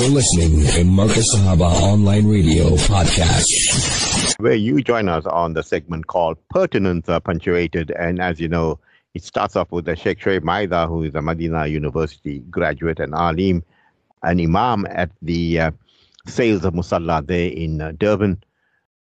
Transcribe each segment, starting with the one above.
You're listening to Markaz Sahaba Online Radio Podcast. Where you join us on the segment called Pertinence Punctuated. And as you know, it starts off with the Sheikh Shoaib Maida, who is a Medina University graduate and alim, an imam at the uh, Sales of Musalla there in uh, Durban,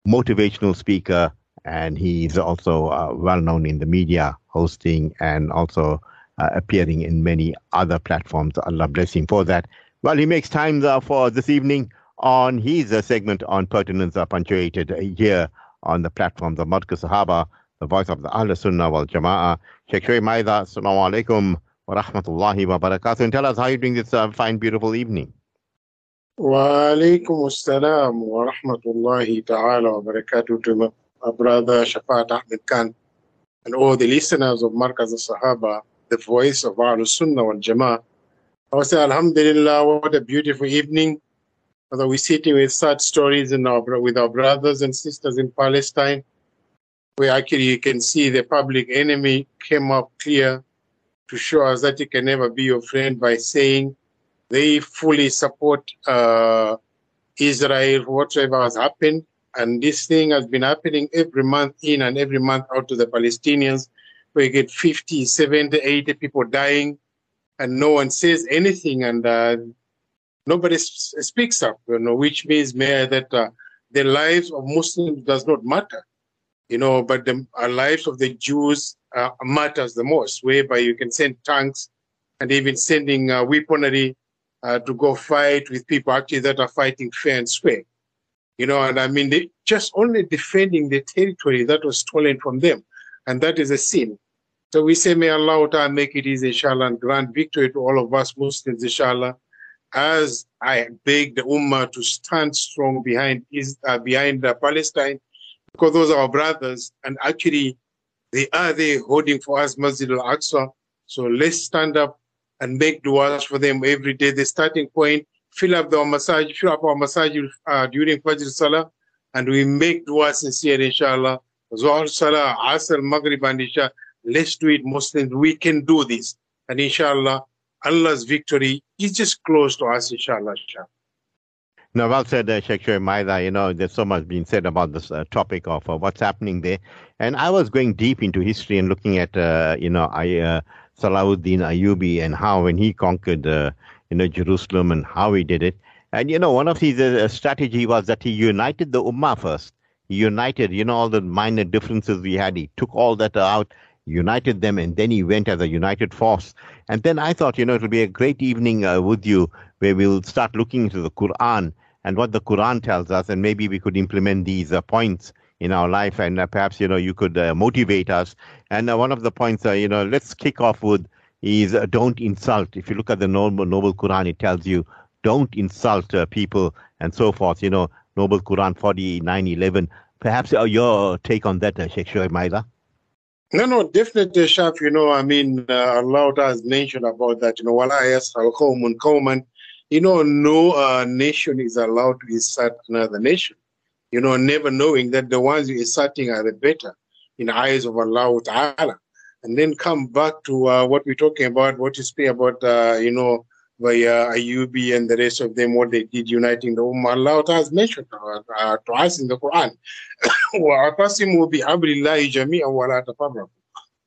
motivational speaker, and he's also uh, well known in the media, hosting and also uh, appearing in many other platforms. Allah bless him for that. Well, he makes time uh, for this evening on his uh, segment on pertinence uh, punctuated here on the platforms of Markaz Sahaba, the voice of the Ahl Sunnah wal Jama'ah. Sheikh Shoaib Maida, Assalamu alaikum wa rahmatullahi wa barakatuh. And tell us how you're doing this uh, fine, beautiful evening. Wa alaikum assalam wa rahmatullahi ta'ala wa barakatuh to my brother Shafat Ahmed Khan and all the listeners of Markaz Sahaba the voice of our Sunnah wal Jama'ah. I would say, Alhamdulillah, what a beautiful evening. Although we're sitting with such stories in our, with our brothers and sisters in Palestine, where actually you can see the public enemy came up clear to show us that he can never be your friend by saying they fully support uh, Israel, whatever has happened. And this thing has been happening every month in and every month out to the Palestinians where you get 50, 70, 80 people dying and no one says anything and uh, nobody speaks up, you know, which means may, that uh, the lives of Muslims does not matter, you know, but the uh, lives of the Jews uh, matters the most, whereby you can send tanks and even sending uh, weaponry uh, to go fight with people actually that are fighting fair and square. You know, and I mean, they just only defending the territory that was stolen from them. And that is a sin. So we say, may Allah Ta'ala make it easy, inshallah, and grant victory to all of us Muslims, inshallah. As I beg the Ummah to stand strong behind uh, behind uh, Palestine, because those are our brothers, and actually they are there holding for us Masjid al-Aqsa. So let's stand up and make du'as for them every day. The starting point, fill up our massage, fill up our massage uh, during Fajr Salah, and we make du'as sincere, inshallah. Zuhr Salah, Asr, Maghrib, and Isha. Let's do it, Muslims. We can do this. And inshallah, Allah's victory is just close to us, inshallah. No, well said, uh, Sheikh Shoaib Maida. You know, there's so much being said about this uh, topic of uh, what's happening there. And I was going deep into history and looking at, uh, you know, I, uh, Salahuddin Ayyubi and how when he conquered, uh, you know, Jerusalem and how he did it. And, you know, one of his uh, strategy was that he united the Ummah first. He united, you know, all the minor differences we had. He took all that out united them, and then he went as a united force. And then I thought, you know, it will be a great evening uh, with you where we'll start looking into the Quran and what the Quran tells us, and maybe we could implement these uh, points in our life, and uh, perhaps you know you could uh, motivate us. And uh, one of the points, uh, you know, let's kick off with is don't insult. If you look at the noble, noble Quran, it tells you don't insult people and so forth. You know, noble Quran forty nine eleven. Perhaps your take on that, Sheikh Shoaib. No, no, definitely, Shaf. You know, I mean, uh, Allah has mentioned about that. You know, wala yasal qawmun qawman. You know, no uh, nation is allowed to insult another nation. You know, never knowing that the ones you're insulting are the better in the eyes of Allah Ta'ala. And then come back to uh, what we're talking about, what you speak about, uh, you know, uh, Ayubi and the rest of them, what they did uniting the Ummah. Allah has mentioned uh, to us in the Quran.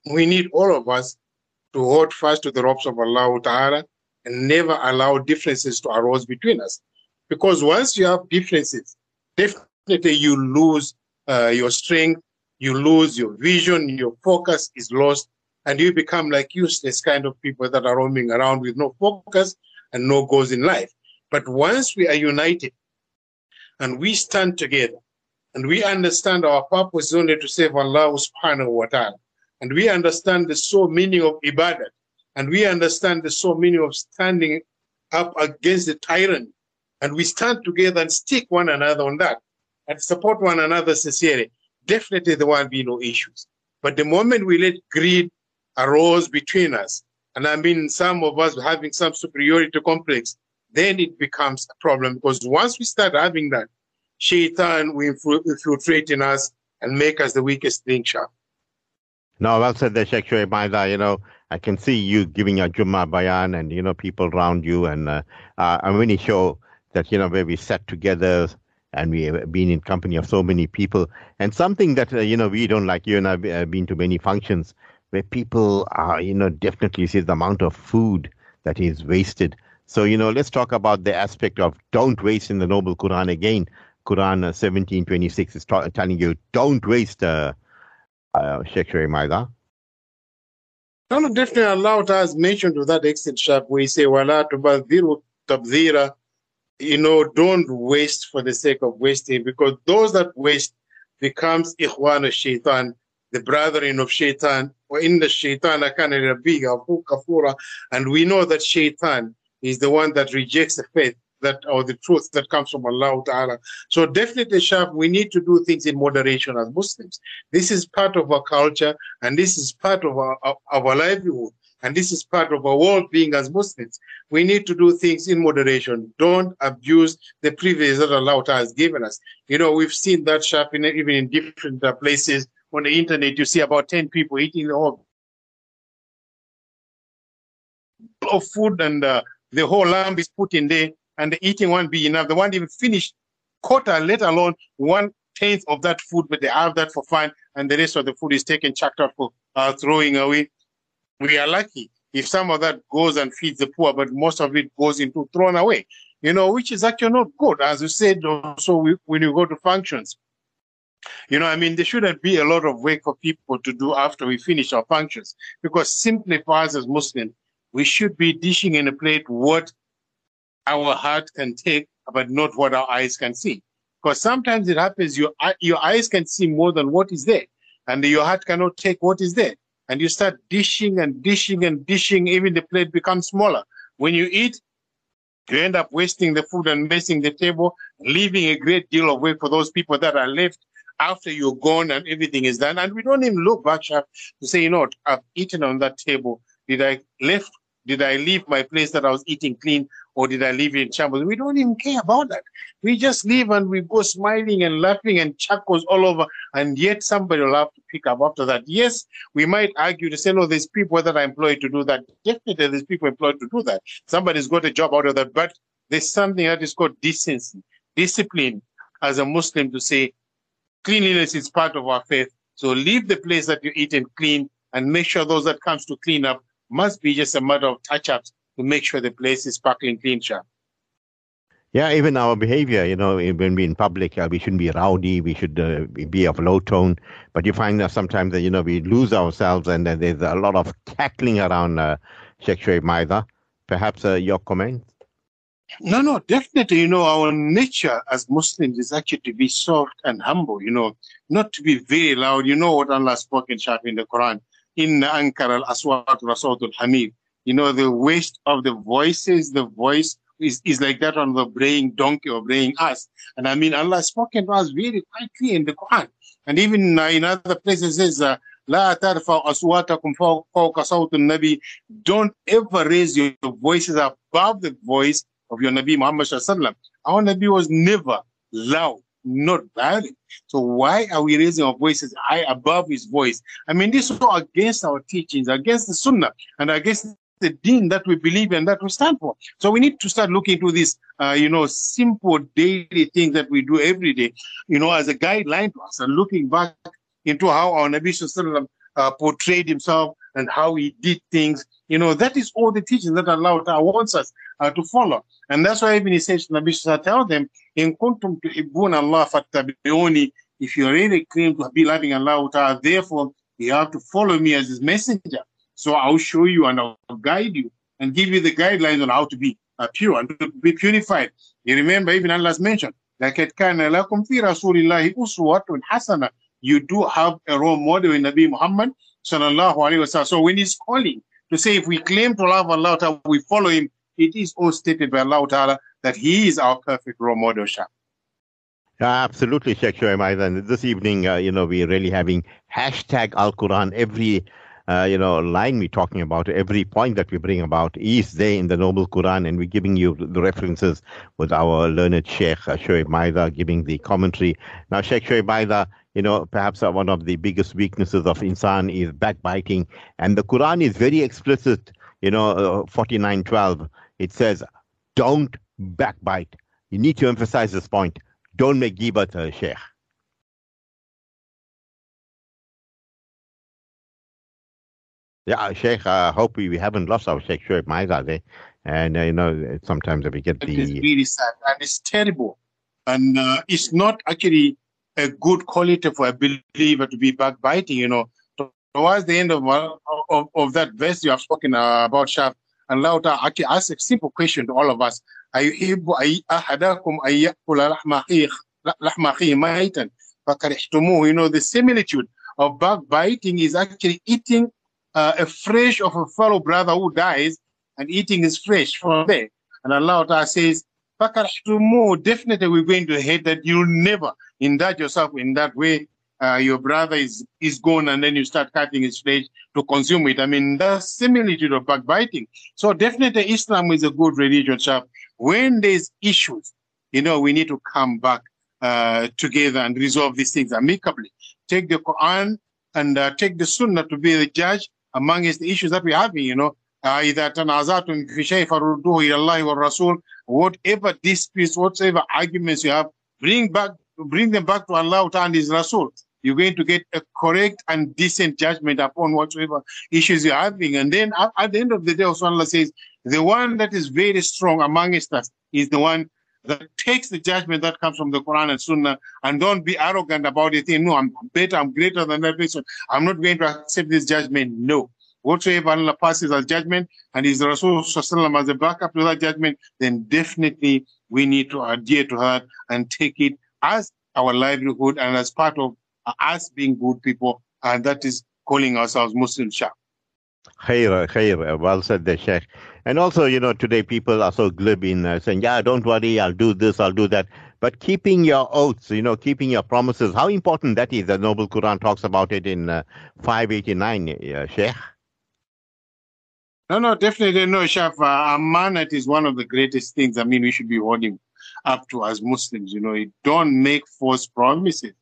we need all of us to hold fast to the ropes of Allah Ta'ala and never allow differences to arise between us. Because once you have differences, definitely you lose uh, your strength, you lose your vision, your focus is lost, and you become like useless kind of people that are roaming around with no focus and no goals in life. But once we are united and we stand together and we understand our purpose is only to save Allah subhanahu wa ta'ala, and we understand the sole meaning of ibadah, and we understand the sole meaning of standing up against the tyrant, and we stand together and stick one another on that and support one another sincerely, definitely there won't be no issues. But the moment we let greed arose between us, and I mean some of us having some superiority complex, then it becomes a problem because once we start having that, shaitan will infiltrate in us and make us the weakest link sharp. No, well said there, Sheikh Shoaib. You know, I can see you giving your Jummah bayan and, you know, people around you. And uh, uh, I'm really sure that, you know, where we sat together and we have been in company of so many people. And something that, uh, you know, we don't like, you and I have been to many functions where people are, you know, definitely see the amount of food that is wasted. So, you know, let's talk about the aspect of don't waste in the Noble Quran again. Quran 1726 uh, is telling you don't waste, uh, uh, Sheikh Maida. No, no, definitely Allah has mentioned to that extent, where he say, Wala tubadhiru tabdhira, you know, don't waste for the sake of wasting, because those that waste becomes ikhwan shaitan, the brethren of shaitan, or in the shaitan kafura, and we know that shaitan is the one that rejects the faith that or the truth that comes from Allah Ta'ala. So definitely, Shaf, we need to do things in moderation as Muslims. This is part of our culture and this is part of our, our livelihood. And this is part of our world being as Muslims. We need to do things in moderation. Don't abuse the privilege that Allah has given us. You know, we've seen that Shaf in, even in different uh, places on the internet. You see about 10 people eating the whole of food and uh, the whole lamb is put in there and the eating won't be enough. They won't even finish quarter, let alone one tenth of that food, but they have that for fun, and the rest of the food is taken, chucked out for uh, throwing away. We are lucky if some of that goes and feeds the poor, but most of it goes into thrown away, you know, which is actually not good. As you said, also when you go to functions, you know, I mean, there shouldn't be a lot of work for people to do after we finish our functions, because simply for us as Muslims, we should be dishing in a plate what our heart can take, but not what our eyes can see. Because sometimes it happens your your eyes can see more than what is there, and your heart cannot take what is there. And you start dishing and dishing and dishing, even the plate becomes smaller. When you eat, you end up wasting the food and messing the table, leaving a great deal of work for those people that are left after you're gone and everything is done. And we don't even look back to say, you know, I've eaten on that table. Did I left did I leave my place that I was eating clean or did I leave it in shambles? We don't even care about that. We just leave and we go smiling and laughing and chuckles all over. And yet somebody will have to pick up after that. Yes, we might argue to say, no, there's people that are employed to do that. Definitely there's people employed to do that. Somebody's got a job out of that. But there's something that is called decency, discipline as a Muslim to say cleanliness is part of our faith. So leave the place that you eat and clean and make sure those that comes to clean up must be just a matter of touch-ups to make sure the place is sparkling clean, sharp. Yeah, even our behavior, you know, when we're in public, uh, we shouldn't be rowdy, we should uh, be of low tone. But you find that sometimes, that, you know, we lose ourselves and uh, there's a lot of cackling around uh, Sheikh Maida. Perhaps uh, your comment? No, no, definitely. You know, our nature as Muslims is actually to be soft and humble, you know, not to be very loud. You know what Allah spoke in in the Quran in Ankara al-Aswat Rasul Hamid. You know, the waste of the voices, the voice is, is like that on the braying donkey or braying ass. And I mean, Allah has spoken to us very quite clear in the Quran. And even uh, in other places says, uh, لا ترفع أصواتكم فوق صوت النبي Don't ever raise your voices above the voice of your Nabi Muhammad Sallallahu Our Nabi was never loud not violent. So why are we raising our voices high above his voice? I mean, this is against our teachings, against the Sunnah, and against the deen that we believe and that we stand for. So we need to start looking into these, uh, you know, simple daily things that we do every day, you know, as a guideline to us and looking back into how our Nabi Sallallahu uh, portrayed himself and how he did things. You know, that is all the teaching that Allah wants us uh, to follow. And that's why even he says to Nabi Sallallahu tell them, in kuntum tuhibbun Allah fattabi'uni. If you really claim to be loving Allah Ta'ala, therefore you have to follow me as his messenger. So I'll show you and I'll guide you and give you the guidelines on how to be uh, pure and to be purified. You remember even Allah's mentioned, لَكَدْ كَانَ لَكُمْ فِي رَسُولِ اللَّهِ أُسْوَةٌ حَسَنَةٌ You do have a role model in Nabi Muhammad sallallahu alaihi wasallam. So when he's calling to say if we claim to love Allah, we follow him, it is all stated by Allah Ta'ala that He is our perfect role model, Shah. Absolutely, Sheikh Shoaib. And this evening, uh, you know, we're really having hashtag Al Quran. Every, uh, you know, line we're talking about, every point that we bring about is there in the Noble Quran, and we're giving you the references with our learned Sheikh uh, Shoaib Maida giving the commentary. Now, Sheikh Shoaib Maida, you know, perhaps uh, one of the biggest weaknesses of insan is backbiting, and the Quran is very explicit. You know, uh, forty nine twelve it says, don't backbite. you need to emphasize this point. Don't make ghibat, uh, Sheikh. Yeah, Sheikh, I uh, hope we, we haven't lost our Sheikh Shoaib Maida there. And, uh, you know, sometimes we get the... It is really sad and it's terrible. And uh, it's not actually a good quality for a believer to be backbiting, you know. Towards the end of, of, of that verse you have spoken uh, about, Shaf, and Lauta actually ask a simple question to all of us. أيحب أي أحدكم أن يأكل لحم أخيه لحم أخيه ميتا فكرهتموه you know the similitude of backbiting is actually eating uh, a flesh of a fellow brother who dies and eating his flesh from there. And Allah Ta'ala says, definitely we're going to hate that. You'll never indulge yourself in that way. Uh, your brother is, is gone and then you start cutting his flesh to consume it. I mean, that's similitude of backbiting. So definitely Islam is a good religion, sir. When there's issues, you know, we need to come back uh, together and resolve these things amicably. Take the Quran and uh, take the Sunnah to be the judge amongst the issues that we're having, you know. إذا تنازعتم في شيء فردوه إلى الله والرسول whatever disputes whatever arguments you have bring back bring them back to Allah and His Rasul you're going to get a correct and decent judgment upon whatever issues you're having and then at, at the end of the day Allah says the one that is very strong amongst us is the one that takes the judgment that comes from the Quran and Sunnah and don't be arrogant about it. no, I'm better, I'm greater than that person. I'm not going to accept this judgment. No. Whatsoever Allah passes as judgment and is Rasul as a backup to that judgment, then definitely we need to adhere to that and take it as our livelihood and as part of us being good people. And that is calling ourselves Muslim Shah. Khair, khair. Well said there, Sheikh. And also, you know, today people are so glib in uh, saying, yeah, don't worry, I'll do this, I'll do that. But keeping your oaths, you know, keeping your promises, how important that is. The Noble Quran talks about it in uh, 589, uh, Sheikh. No, no, definitely no, Shaf. Uh, amanat is one of the greatest things. I mean, we should be holding up to as Muslims. You know, don't make false promises.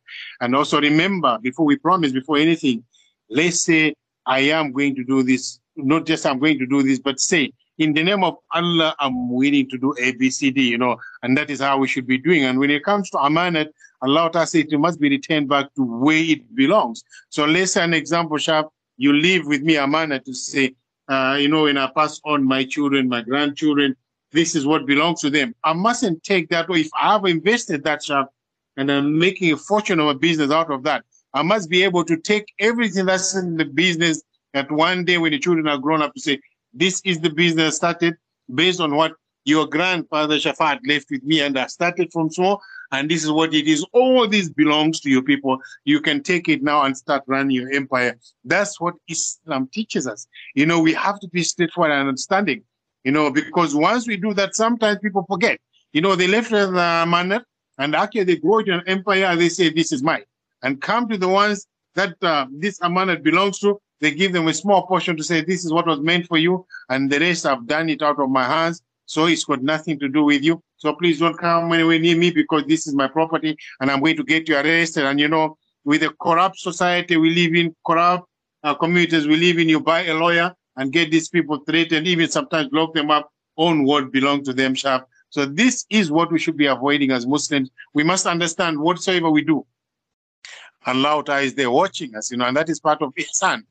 And also remember, before we promise, before anything, let's say, I am going to do this. Not just I'm going to do this, but say, in the name of Allah, I'm willing to do A, B, C, D, you know, and that is how we should be doing. And when it comes to amanat, Allah Ta'ala says it must be returned back to where it belongs. So let's say an example, Shaf, you live with me amanat to say, uh, you know, when I pass on my children, my grandchildren, this is what belongs to them. I mustn't take that. If I have invested that shop and I'm making a fortune of a business out of that, I must be able to take everything that's in the business that one day when the children are grown up to say, this is the business started based on what your grandfather Shafat left with me and I started from small and this is what it is. All this belongs to your people. You can take it now and start running your empire. That's what Islam teaches us. You know, we have to be straightforward and understanding, you know, because once we do that, sometimes people forget. You know, they left the manner and actually they grow into an empire and they say, this is mine. And come to the ones that uh, this amanat belongs to, they give them a small portion to say, this is what was meant for you. And the rest I've done it out of my hands. So it's got nothing to do with you. So please don't come anywhere near me because this is my property and I'm going to get you arrested. And you know, with a corrupt society we live in, corrupt uh, communities we live in, you buy a lawyer and get these people threatened, even sometimes lock them up on what belongs to them sharp. So this is what we should be avoiding as Muslims. We must understand whatsoever we do. Allah is there watching us, you know, and that is part of ihsan.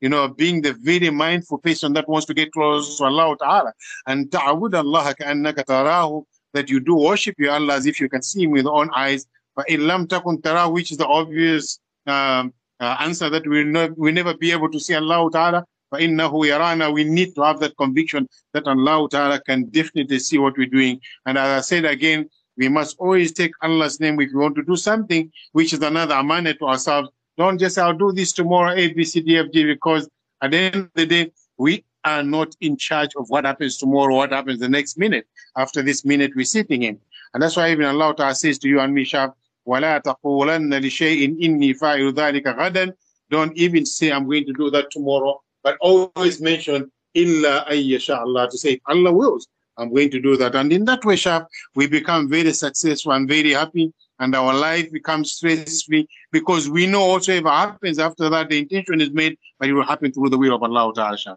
You know, being the very mindful person that wants to get close to Allah Ta'ala. And ta'awud Allah ka'annaka tarahu, that you do worship your Allah as if you can see him with your own eyes. But illam takun tara, which is the obvious um, uh, answer that we'll, we'll never be able to see Allah Ta'ala فَإِنَّهُ يَرَانَا We need to have that conviction that Allah Ta'ala can definitely see what we're doing. And as I said again, we must always take Allah's name if we want to do something, which is another amanah to ourselves don't just say, I'll do this tomorrow, A, B, C, D, F, G, because at the end of the day, we are not in charge of what happens tomorrow, what happens the next minute after this minute we're sitting in. And that's why even Allah Ta'ala says to you and me, Shaf, وَلَا تَقُولَنَّ لِشَيْءٍ إِنِّي فَاعِلُ ذَلِكَ غَدًا Don't even say I'm going to do that tomorrow, But always mention illa Allah to say Allah wills. I'm going to do that. And in that way, Shaf, we become very successful and very happy, and our life becomes stress free because we know whatsoever happens after that, the intention is made, but it will happen through the will of Allah Ta'ala. Shaf.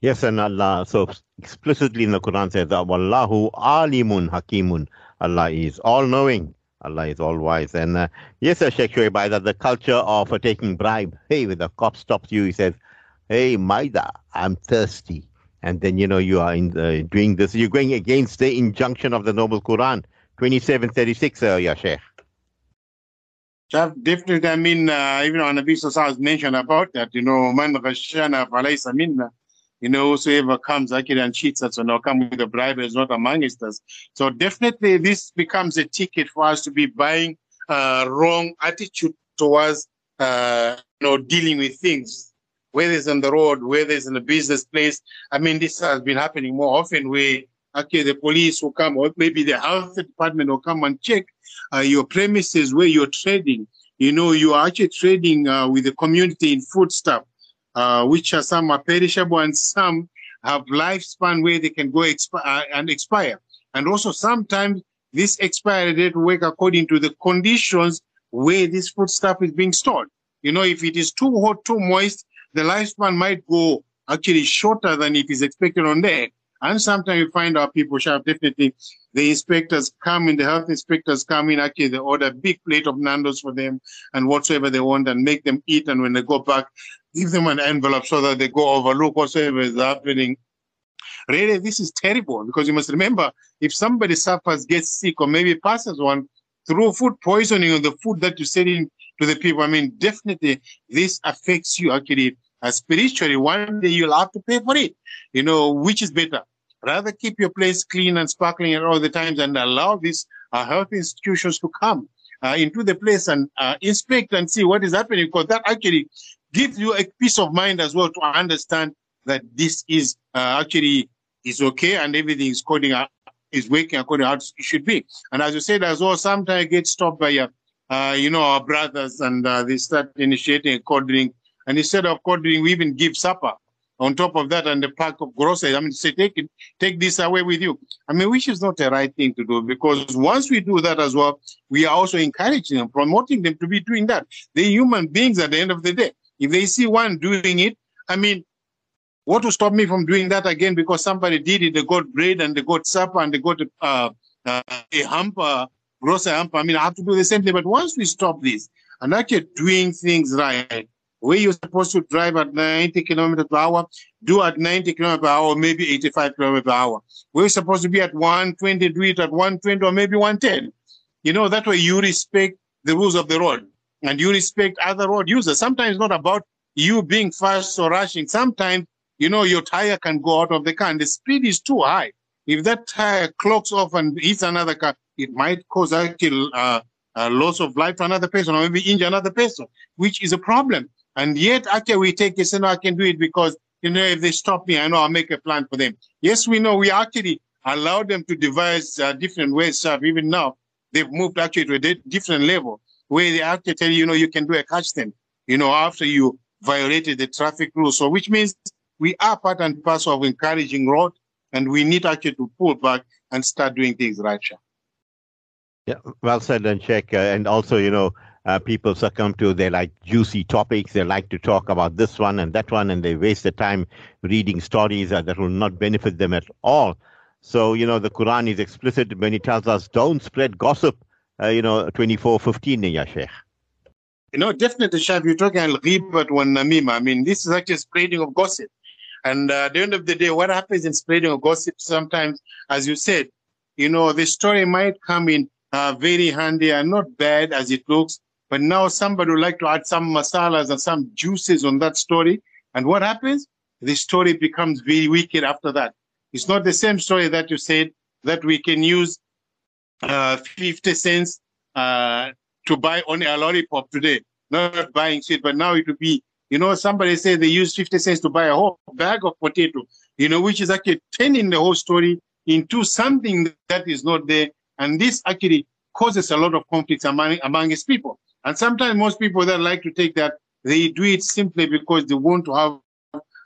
Yes, and Allah so explicitly in the Quran says that Wallahu alimun hakimun. Allah is all knowing. Allah is all wise. And uh, yes, uh, Sheikh Shoaib, that the culture of uh, taking bribe, hey, when the cop stops you, he says, Hey, Maida, I'm thirsty. And then, you know, you are in, uh, doing this. You're going against the injunction of the Noble Quran, 2736, uh, ya Sheikh. Definitely, I mean, uh, even on Nabi has mentioned about that, you know, man ghashana falaysa minna. You know, whosoever comes actually and cheats us or come with a bribe is not amongst us. So definitely this becomes a ticket for us to be buying uh, wrong attitude towards, uh, you know, dealing with things, whether it's on the road, whether it's in a business place. I mean, this has been happening more often where okay, the police will come, or maybe the health department will come and check uh, your premises where you're trading. You know, you are actually trading uh, with the community in food stuff, uh, which are some are perishable and some have lifespan where they can go expi- uh, and expire. And also sometimes this expiry date will work according to the conditions where this food stuff is being stored. You know, if it is too hot, too moist, the lifespan might go actually shorter than it is expected on there. And sometimes you find our people shop definitely the inspectors come in, the health inspectors come in, actually they order a big plate of Nando's for them and whatsoever they want and make them eat. And when they go back, give them an envelope so that they go overlook whatsoever is happening. Really, this is terrible because you must remember if somebody suffers, gets sick, or maybe passes one through food poisoning on the food that you send in to the people, I mean, definitely this affects you actually uh, spiritually. One day you'll have to pay for it. You know, which is better? Rather keep your place clean and sparkling at all the times and allow these uh, health institutions to come uh, into the place and uh, inspect and see what is happening because that actually gives you a peace of mind as well to understand that this is uh, actually is okay and everything is coding uh, is working according to how it should be. And as you said as well, sometimes get stopped by uh, uh, you know our brothers and uh, they start initiating a code drink. And instead of code drink, we even give supper on top of that and the pack of groceries. I mean, say, take it, take this away with you. I mean, which is not the right thing to do because once we do that as well, we are also encouraging them, promoting them to be doing that. They're human beings at the end of the day. If they see one doing it, I mean, what will stop me from doing that again because somebody did it? They got bread and they got supper and they got uh, uh, a hamper, grocery hamper. I mean, I have to do the same thing. But once we stop this and actually doing things right, where you're supposed to drive at 90 kilometers per hour, do at 90 kilometers per hour, maybe 85 kilometers per hour. Where you're supposed to be at 120, do it at 120 or maybe 110. You know, that way you respect the rules of the road and you respect other road users. Sometimes not about you being fast or rushing. Sometimes, you know, your tire can go out of the car and the speed is too high. If that tire clocks off and hits another car, it might cause actual uh, uh, loss of life to another person or maybe injure another person, which is a problem. And yet, actually, we take it, and I can do it because, you know, if they stop me, I know I'll make a plan for them. Yes, we know we actually allow them to devise uh, different ways of even now. They've moved actually to a different level where they actually tell you, you know, you can do a catch them, you know, after you violated the traffic rules. So, which means we are part and parcel of encouraging road and we need actually to pull back and start doing things right. Yeah, well said, and check. Uh, and also, you know, uh, people succumb to they like juicy topics. They like to talk about this one and that one, and they waste their time reading stories that will not benefit them at all. So, you know, the Quran is explicit when it tells us don't spread gossip, uh, you know, 2415 ya Sheikh. You know, definitely, Shaf, you're talking al-ghibat wa namima. I mean, this is actually spreading of gossip. And uh, at the end of the day, what happens in spreading of gossip sometimes, as you said, you know, the story might come in uh, very handy and not bad as it looks, but now somebody would like to add some masalas and some juices on that story. And what happens? The story becomes very wicked after that. It's not the same story that you said that we can use uh, 50 cents uh, to buy only a lollipop today. Not buying sweet, but now it would be, you know, somebody said they use 50 cents to buy a whole bag of potato, you know, which is actually turning the whole story into something that is not there. And this actually causes a lot of conflicts among, among his people. And sometimes most people that like to take that, they do it simply because they want to have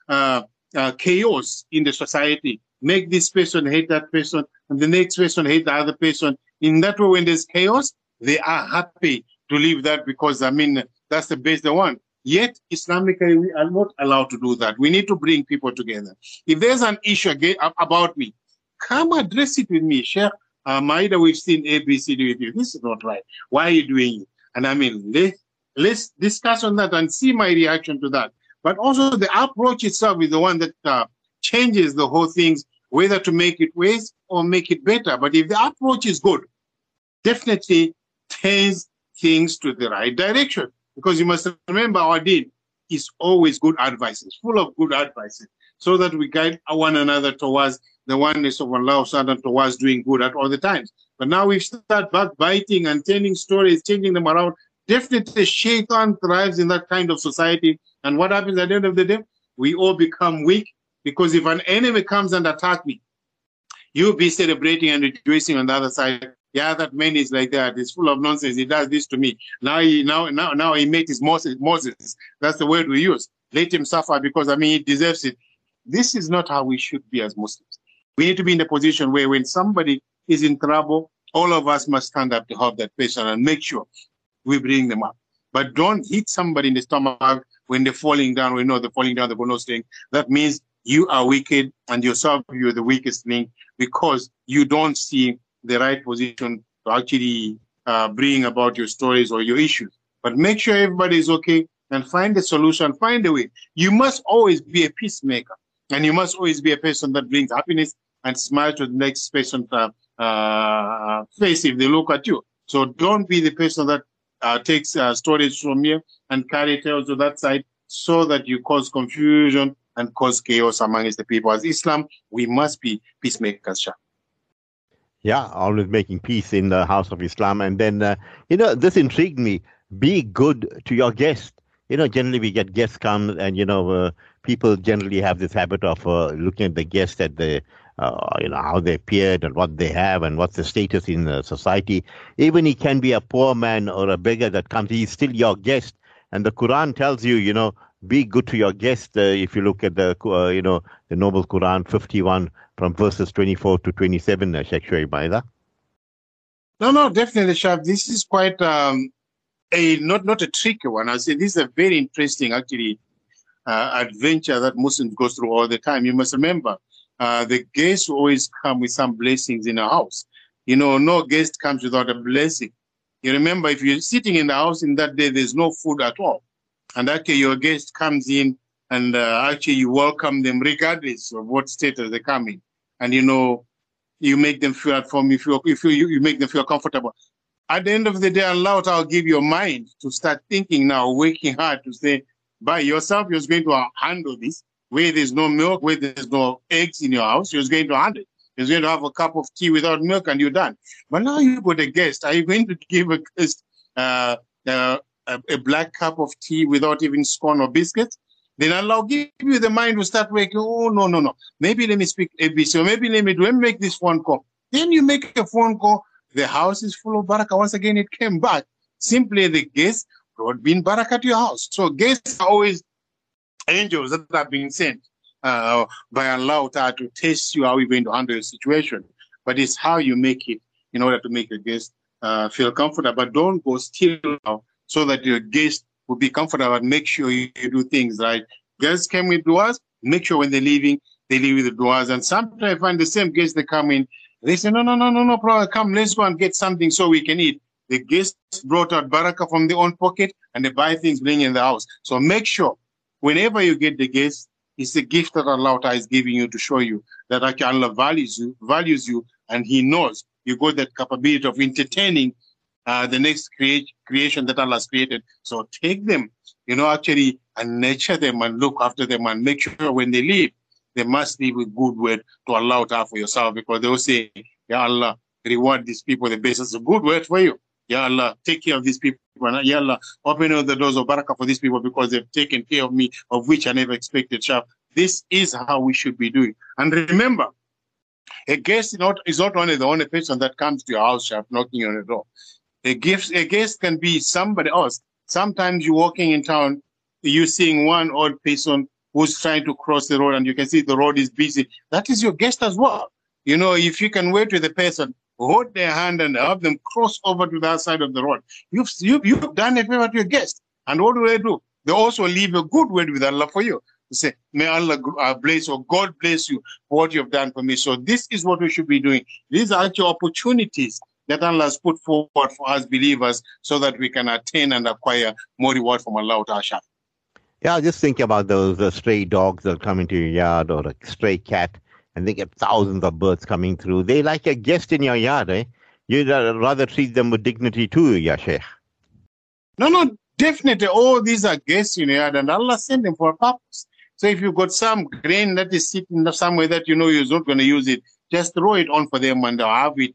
uh, uh, chaos in the society. Make this person hate that person, and the next person hate the other person. In that way, when there's chaos, they are happy to leave that because, I mean, that's the best they want. Yet, Islamically, we are not allowed to do that. We need to bring people together. If there's an issue about me, come address it with me. Sheikh uh, Maida, we've seen ABCD with you. This is not right. Why are you doing it? And I mean, let, let's discuss on that and see my reaction to that. But also the approach itself is the one that uh, changes the whole things, whether to make it worse or make it better. But if the approach is good, definitely turns things to the right direction. Because you must remember our deen is always good advices, full of good advices, so that we guide one another towards the oneness of Allah subhanahu towards doing good at all the times. But now we start backbiting and telling stories, changing them around. Definitely shaitan thrives in that kind of society. And what happens at the end of the day? We all become weak because if an enemy comes and attack me, you'll be celebrating and rejoicing on the other side yeah, that man is like that. He's full of nonsense. He does this to me. Now he now now now he made his Moses. Moses. That's the word we use. Let him suffer because I mean he deserves it. This is not how we should be as Muslims. We need to be in the position where when somebody is in trouble, all of us must stand up to help that person and make sure we bring them up. But don't hit somebody in the stomach when they're falling down. We know they're falling down, the bonus thing. That means you are wicked and yourself, you're the weakest link because you don't see the right position to actually uh, bring about your stories or your issues. But make sure everybody is okay and find a solution, find a way. You must always be a peacemaker and you must always be a person that brings happiness and smile to the next person uh, uh, face if they look at you. So don't be the person that uh, takes uh, stories from here and carry tales to that side so that you cause confusion and cause chaos amongst the people. As Islam, we must be peacemakers, Shah. Yeah, always making peace in the house of Islam. And then, uh, you know, this intrigued me. Be good to your guest. You know, generally we get guests come, and you know, uh, people generally have this habit of uh, looking at the guest at the, uh, you know, how they appeared and what they have and what's the status in the society. Even he can be a poor man or a beggar that comes, he's still your guest. And the Quran tells you, you know, be good to your guest. Uh, if you look at the, uh, you know, the Noble Quran 51 from verses 24 to 27, uh, Sheikh Shoaib No, no, definitely, Shab. This is quite um, a not not a tricky one. I say this is a very interesting, actually, adventure that Muslims go through all the time. You must remember, uh, the guests always come with some blessings in a house. You know, no guest comes without a blessing. You remember, if you're sitting in the house in that day, there's no food at all, and actually your guest comes in and uh, actually you welcome them regardless of what status they come in and you know you make them feel at home if you if you, you make them feel comfortable at the end of the day allah i'll give your mind to start thinking now working hard to say by yourself you're going to handle this where there's no milk where there's no eggs in your house you're going to handle it you're going to have a cup of tea without milk and you're done but now you've got a guest are you going to give a guest uh, uh, a, a black cup of tea without even scone or biscuit? then will give you the mind to start working. Oh, no, no, no. Maybe let me speak ABC, or maybe let me do, let me make this phone call. Then you make a phone call. The house is full of barakah. Once again, it came back. Simply the guests brought being barakah to your house. So guests are always angels that are being sent uh, by Allah to test you how you're going to handle the situation. But it's how you make it in order to make a guest uh, feel comfortable. But don't go still so that your guest will be comfortable and make sure you, you do things right. Guests came with duas, make sure when they're leaving, they leave with the duas. And sometimes I find the same guests, they come in, they say, no, no, no, no, no problem, come, let's go and get something so we can eat. The guests brought out baraka from their own pocket and they buy things, bring in the house. So make sure whenever you get the guest, it's a gift that Allah is giving you to show you that Allah values you, values you, and He knows you got that capability of entertaining uh, the next creation that Allah has created. So take them, you know, actually, and nurture them and look after them and make sure when they leave, they must leave with good word to Allah for yourself because they will say, Ya Allah, reward these people the basis of good word for you. Ya Allah, take care of these people. Ya Allah, open all the doors of barakah for these people because they've taken care of me, of which I never expected. Shah. This is how we should be doing. And remember, a guest is not, is not only the only person that comes to your house, Shah, knocking on the door. A gift, a guest can be somebody else. Sometimes you're walking in town, you're seeing one old person who's trying to cross the road and you can see the road is busy. That is your guest as well. You know, if you can wait with the person, hold their hand and help them cross over to that side of the road. You've, you've, you've done a favor to your guest. And what do they do? they also leave a good word with Allah for you. They say, may Allah uh, bless or God bless you for what you have done for me. So this is what we should be doing. These are actually opportunities that Allah has put forward for us believers so that we can attain and acquire more reward from Allah Ta'ala. Yeah, just think about those uh, stray dogs that come into your yard or a stray cat and they get thousands of birds coming through. They like a guest in your yard, eh? You'd rather treat them with dignity too, Ya Sheikh. No, no, definitely. All these are guests in your yard and Allah sent them for a purpose. So if you've got some grain that is sitting somewhere that you know you're not going to use it, just throw it on for them and they'll have it.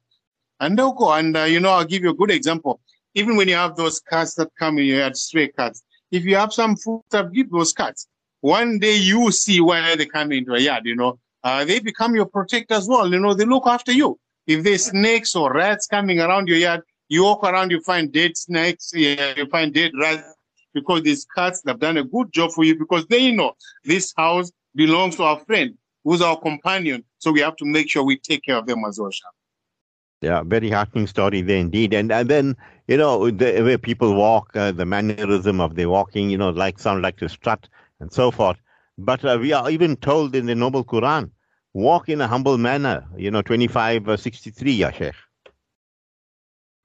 And they'll go. And, uh, you know, I'll give you a good example. Even when you have those cats that come in your yard, stray cats, if you have some food, give those cats. One day you see why they come into a yard, you know, uh, they become your protector as well. You know, they look after you. If there's snakes or rats coming around your yard, you walk around, you find dead snakes, yeah, you find dead rats because these cats have done a good job for you because they know this house belongs to our friend who's our companion. So we have to make sure we take care of them as well. Yeah, very heartening story there indeed. And and then you know the way people walk, uh, the mannerism of their walking, you know, like sound like to strut and so forth. But uh, we are even told in the Noble Quran, walk in a humble manner. You know, twenty five uh, sixty three, ya Sheikh.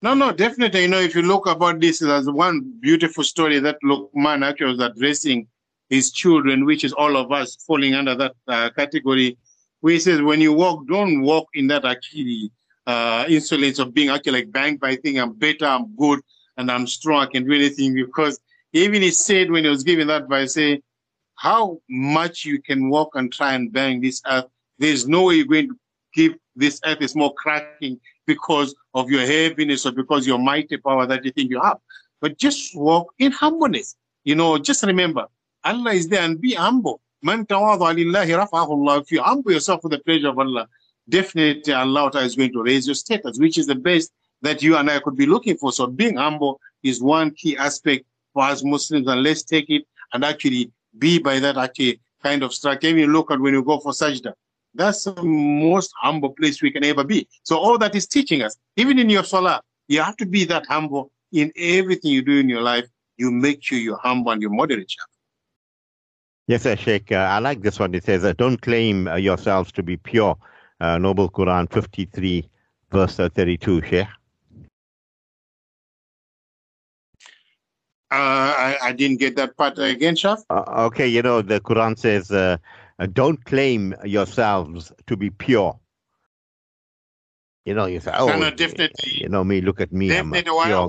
No, no, definitely. You know, if you look about this, there's one beautiful story that Luqman actually was addressing his children, which is all of us falling under that uh, category. Where he says, when you walk, don't walk in that actually uh, insolence of being actually like bang by thing, I'm better, I'm good, and I'm strong, I can do anything. Because even he said when he was giving that advice, say, how much you can walk and try and bang this earth, there's no way you're going to give this earth is more cracking because of your heaviness or because your mighty power that you think you have. But just walk in humbleness. You know, just remember, Allah is there and be humble. Man If you humble yourself for the pleasure of Allah, definitely Allah is going to raise your status, which is the best that you and I could be looking for. So being humble is one key aspect for us Muslims, and let's take it and actually be by that actually kind of structure. Even look at when you go for sajda. That's the most humble place we can ever be. So all that is teaching us, even in your salah, you have to be that humble in everything you do in your life. You make sure you're humble and you moderate yourself. Yes, sir, Sheikh. Uh, I like this one. It says, uh, don't claim uh, yourselves to be pure uh, Noble Quran 53, verse 32, Sheikh? I, I, didn't get that part again, Shaf. Uh, okay, you know, the Quran says, uh, uh, don't claim yourselves to be pure. You know, you say, oh, no, no, definitely. you know me, look at me. Definitely, I'm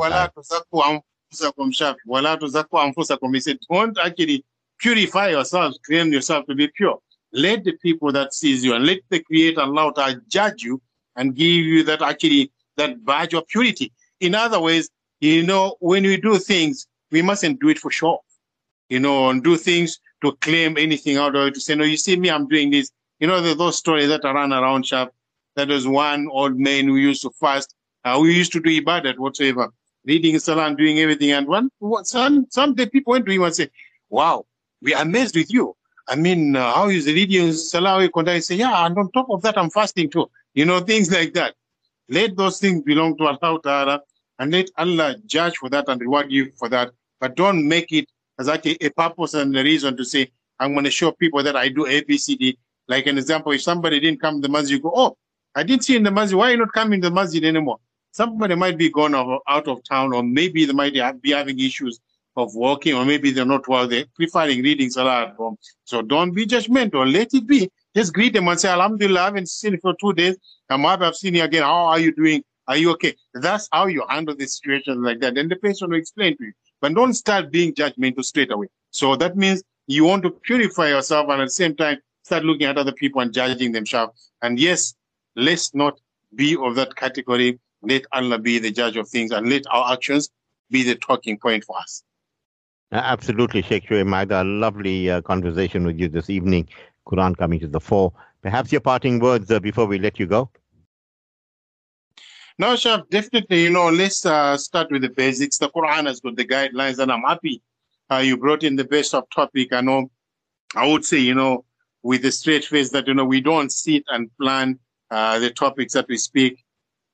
He said, don't actually purify yourselves, claim yourself to be pure let the people that sees you and let the creator Allah to judge you and give you that actually that badge of purity. In other ways, you know, when we do things, we mustn't do it for sure. You know, and do things to claim anything out of it, to say, no, you see me, I'm doing this. You know, those stories that are run around shop. That was one old man who used to fast. Uh, we used to do ibadat whatsoever, reading Salah and doing everything. And one, some, some people went to him and say, wow, we are amazed with you. I mean, uh, how is reading Salawi Kondai say, yeah, and on top of that, I'm fasting too. You know, things like that. Let those things belong to Allah Ta'ala and let Allah judge for that and reward you for that. But don't make it as a purpose and a reason to say, I'm going to show people that I do ABCD. Like an example, if somebody didn't come to the masjid, you go, oh, I didn't see in the masjid. Why are you not coming to the masjid anymore? Somebody might be gone out of town, or maybe they might be having issues of walking, or maybe they're not well, they're preferring reading Salah at home. So don't be judgmental. Let it be. Just greet them and say, Alhamdulillah, I haven't seen you for two days. I'm happy I've seen you again. How are you doing? Are you okay? That's how you handle the situation like that. Then the person will explain to you. But don't start being judgmental straight away. So that means you want to purify yourself and at the same time start looking at other people and judging them sharp. And yes, let's not be of that category. Let Allah be the judge of things and let our actions be the talking point for us. Absolutely, Sheikh Shoaib Maida. Lovely uh, conversation with you this evening. Quran coming to the fore. Perhaps your parting words uh, before we let you go. No, Shaf, definitely. You know, let's uh, start with the basics. The Quran has got the guidelines, and I'm happy uh, you brought in the best of topic. I know, I would say, you know, with a straight face that, you know, we don't sit and plan uh, the topics that we speak.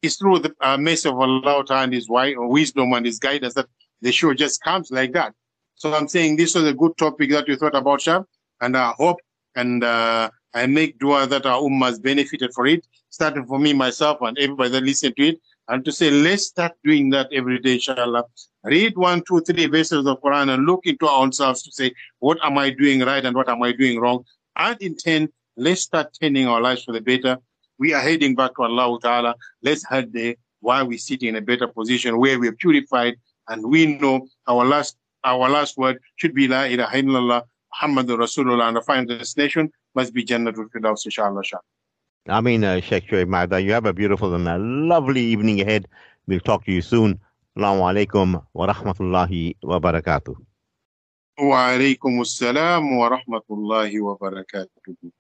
It's through the uh, mercy of Allah and His wisdom and His guidance that the show just comes like that. So I'm saying this was a good topic that you thought about, Shab, and I hope and uh, I make dua that our ummah has benefited for it, starting for me, myself, and everybody that listen to it, and to say, let's start doing that every day, inshallah. Read one, two, three verses of Quran and look into ourselves to say, what am I doing right and what am I doing wrong? And intend, let's start turning our lives for the better. We are heading back to Allah Ta'ala. Let's head there while we sit in a better position where we're purified and we know our last our last word should be La ilaha illallah Muhammadur Rasulullah and the final destination must be Jannatul Firdaus, inshallah. I mean, uh, Sheikh Shoaib Maida, you have a beautiful and a lovely evening ahead. We'll talk to you soon. Assalamu alaikum wa rahmatullahi wa barakatuh. Wa alaikum assalam wa rahmatullahi wa barakatuh.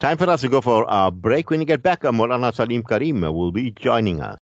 Time for us to go for a break. When you get back, Maulana Salim Karim will be joining us.